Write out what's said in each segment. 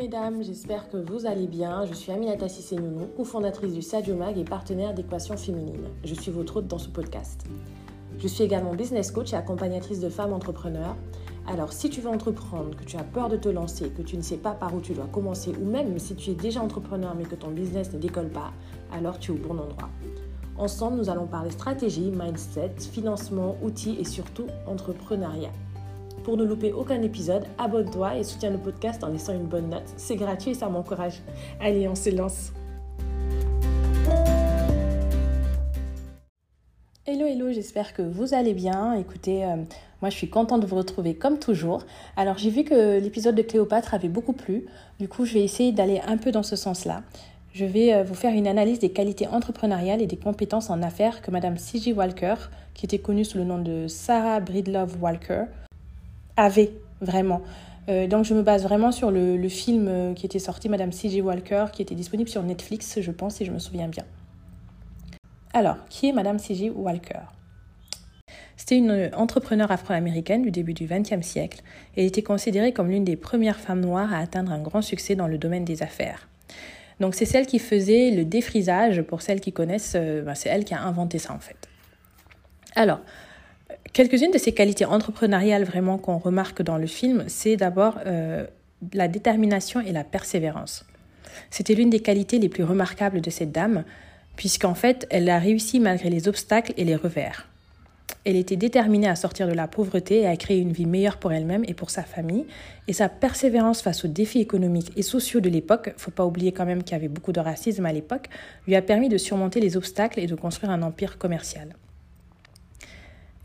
mesdames, j'espère que vous allez bien. Je suis Aminata Sissé-Nounou, cofondatrice du Sadio Mag et partenaire d'Équation Féminine. Je suis votre hôte dans ce podcast. Je suis également business coach et accompagnatrice de femmes entrepreneurs. Alors si tu veux entreprendre, que tu as peur de te lancer, que tu ne sais pas par où tu dois commencer, ou même si tu es déjà entrepreneur mais que ton business ne décolle pas, alors tu es au bon endroit. Ensemble, nous allons parler stratégie, mindset, financement, outils et surtout entrepreneuriat. Pour ne louper aucun épisode, abonne-toi et soutiens le podcast en laissant une bonne note. C'est gratuit et ça m'encourage. Allez, on se lance. Hello, hello, j'espère que vous allez bien. Écoutez, euh, moi je suis contente de vous retrouver comme toujours. Alors j'ai vu que l'épisode de Cléopâtre avait beaucoup plu. Du coup, je vais essayer d'aller un peu dans ce sens-là. Je vais euh, vous faire une analyse des qualités entrepreneuriales et des compétences en affaires que Madame C.J. Walker, qui était connue sous le nom de Sarah Breedlove Walker, avait vraiment. Euh, donc je me base vraiment sur le, film euh, qui était sorti, Madame C.J. Walker, qui était disponible sur Netflix, je pense, si je me souviens bien. Alors, qui est Madame C.J. Walker? C'était une entrepreneure afro-américaine du début du XXe siècle et était considérée comme l'une des premières femmes noires à atteindre un grand succès dans le domaine des affaires. Donc c'est celle qui faisait le défrisage, pour celles qui connaissent, euh, ben, c'est elle qui a inventé ça en fait. Alors, Quelques-unes de ces qualités entrepreneuriales vraiment qu'on remarque dans le film, c'est d'abord euh, la détermination et la persévérance. C'était l'une des qualités les plus remarquables de cette dame, puisqu'en fait, elle a réussi malgré les obstacles et les revers. Elle était déterminée à sortir de la pauvreté et à créer une vie meilleure pour elle-même et pour sa famille. Et sa persévérance face aux défis économiques et sociaux de l'époque, faut pas oublier quand même qu'il y avait beaucoup de racisme à l'époque, lui a permis de surmonter les obstacles et de construire un empire commercial.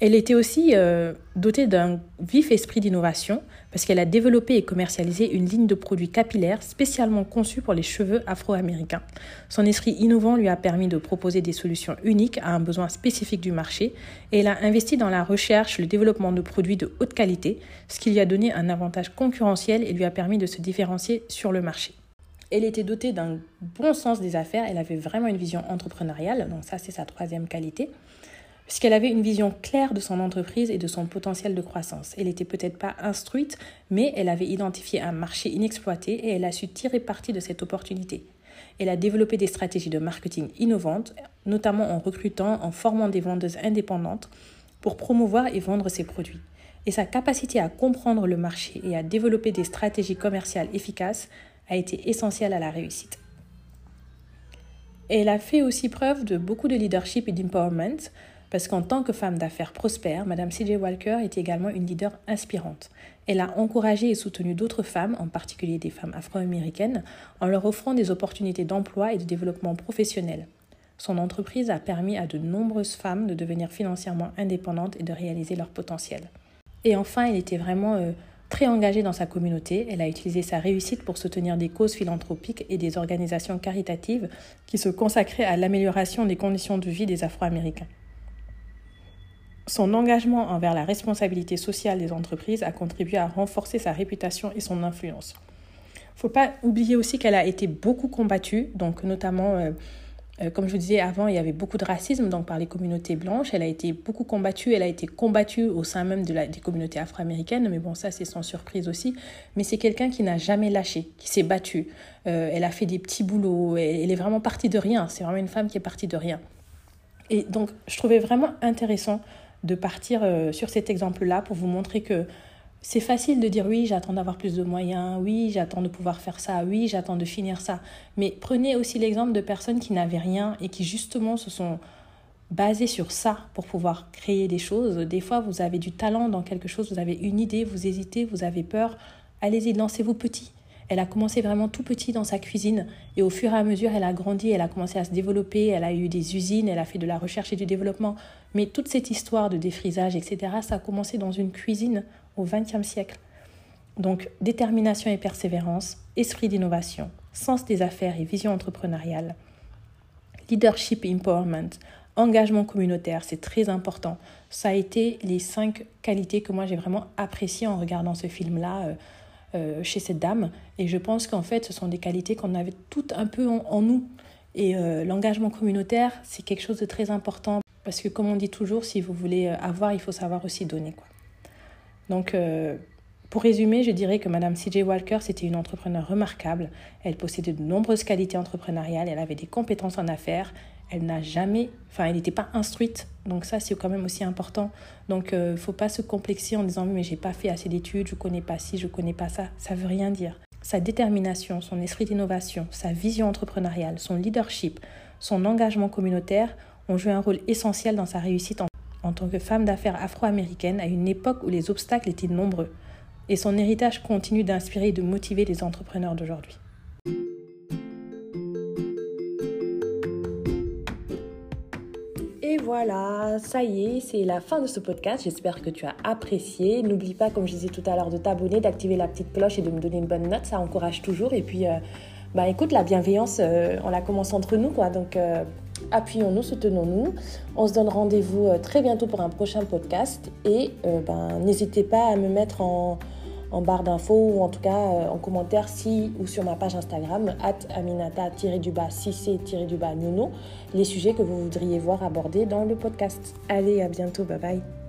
Elle était aussi euh, dotée d'un vif esprit d'innovation parce qu'elle a développé et commercialisé une ligne de produits capillaires spécialement conçue pour les cheveux afro-américains. Son esprit innovant lui a permis de proposer des solutions uniques à un besoin spécifique du marché et elle a investi dans la recherche, le développement de produits de haute qualité, ce qui lui a donné un avantage concurrentiel et lui a permis de se différencier sur le marché. Elle était dotée d'un bon sens des affaires, elle avait vraiment une vision entrepreneuriale, donc ça c'est sa troisième qualité puisqu'elle avait une vision claire de son entreprise et de son potentiel de croissance. Elle n'était peut-être pas instruite, mais elle avait identifié un marché inexploité et elle a su tirer parti de cette opportunité. Elle a développé des stratégies de marketing innovantes, notamment en recrutant, en formant des vendeuses indépendantes pour promouvoir et vendre ses produits. Et sa capacité à comprendre le marché et à développer des stratégies commerciales efficaces a été essentielle à la réussite. Elle a fait aussi preuve de beaucoup de leadership et d'empowerment, parce qu'en tant que femme d'affaires prospère, Madame C.J. Walker est également une leader inspirante. Elle a encouragé et soutenu d'autres femmes, en particulier des femmes afro-américaines, en leur offrant des opportunités d'emploi et de développement professionnel. Son entreprise a permis à de nombreuses femmes de devenir financièrement indépendantes et de réaliser leur potentiel. Et enfin, elle était vraiment euh, très engagée dans sa communauté. Elle a utilisé sa réussite pour soutenir des causes philanthropiques et des organisations caritatives qui se consacraient à l'amélioration des conditions de vie des Afro-Américains. Son engagement envers la responsabilité sociale des entreprises a contribué à renforcer sa réputation et son influence. Il ne faut pas oublier aussi qu'elle a été beaucoup combattue, donc notamment, euh, euh, comme je vous disais avant, il y avait beaucoup de racisme donc par les communautés blanches. Elle a été beaucoup combattue, elle a été combattue au sein même de la, des communautés afro-américaines, mais bon, ça c'est sans surprise aussi. Mais c'est quelqu'un qui n'a jamais lâché, qui s'est battu. Euh, elle a fait des petits boulots, elle est vraiment partie de rien. C'est vraiment une femme qui est partie de rien. Et donc, je trouvais vraiment intéressant de partir euh, sur cet exemple-là pour vous montrer que c'est facile de dire oui, j'attends d'avoir plus de moyens, oui, j'attends de pouvoir faire ça, oui, j'attends de finir ça. Mais prenez aussi l'exemple de personnes qui n'avaient rien et qui justement se sont basées sur ça pour pouvoir créer des choses. Des fois, vous avez du talent dans quelque chose, vous avez une idée, vous hésitez, vous avez peur. Allez-y, lancez-vous petit. Elle a commencé vraiment tout petit dans sa cuisine et au fur et à mesure, elle a grandi, elle a commencé à se développer, elle a eu des usines, elle a fait de la recherche et du développement. Mais toute cette histoire de défrisage, etc., ça a commencé dans une cuisine au XXe siècle. Donc détermination et persévérance, esprit d'innovation, sens des affaires et vision entrepreneuriale, leadership empowerment, engagement communautaire, c'est très important. Ça a été les cinq qualités que moi j'ai vraiment appréciées en regardant ce film-là. Euh, euh, chez cette dame. Et je pense qu'en fait, ce sont des qualités qu'on avait toutes un peu en, nous. Et euh, l'engagement communautaire, c'est quelque chose de très important. Parce que comme on dit toujours, si vous voulez avoir, il faut savoir aussi donner. Quoi. Donc Pour résumer, je dirais que Madame CJ Walker, c'était une entrepreneure remarquable. Elle possédait de nombreuses qualités entrepreneuriales, elle avait des compétences en affaires, elle n'a jamais, enfin, elle n'était pas instruite. Donc ça, c'est quand même aussi important. Donc, il euh, ne faut pas se complexer en disant, mais j'ai pas fait assez d'études, je connais pas ci, je connais pas ça. Ça veut rien dire. Sa détermination, son esprit d'innovation, sa vision entrepreneuriale, son leadership, son engagement communautaire ont joué un rôle essentiel dans sa réussite en, en tant que femme d'affaires afro-américaine à une époque où les obstacles étaient nombreux. Et son héritage continue d'inspirer et de motiver les entrepreneurs d'aujourd'hui. Et voilà, ça y est, c'est la fin de ce podcast. J'espère que tu as apprécié. N'oublie pas, comme je disais tout à l'heure, de t'abonner, d'activer la petite cloche et de me donner une bonne note. Ça encourage toujours. Et puis, euh, bah écoute, la bienveillance, euh, on la commence entre nous, quoi. Donc, euh, appuyons-nous, soutenons-nous. On se donne rendez-vous très bientôt pour un prochain podcast. Et ben, n'hésitez pas à me mettre en en barre d'infos ou en tout cas euh, en commentaire si ou sur ma page Instagram at aminata-du-bas cc-du-bas nono les sujets que vous voudriez voir abordés dans le podcast. Allez, à bientôt, bye bye.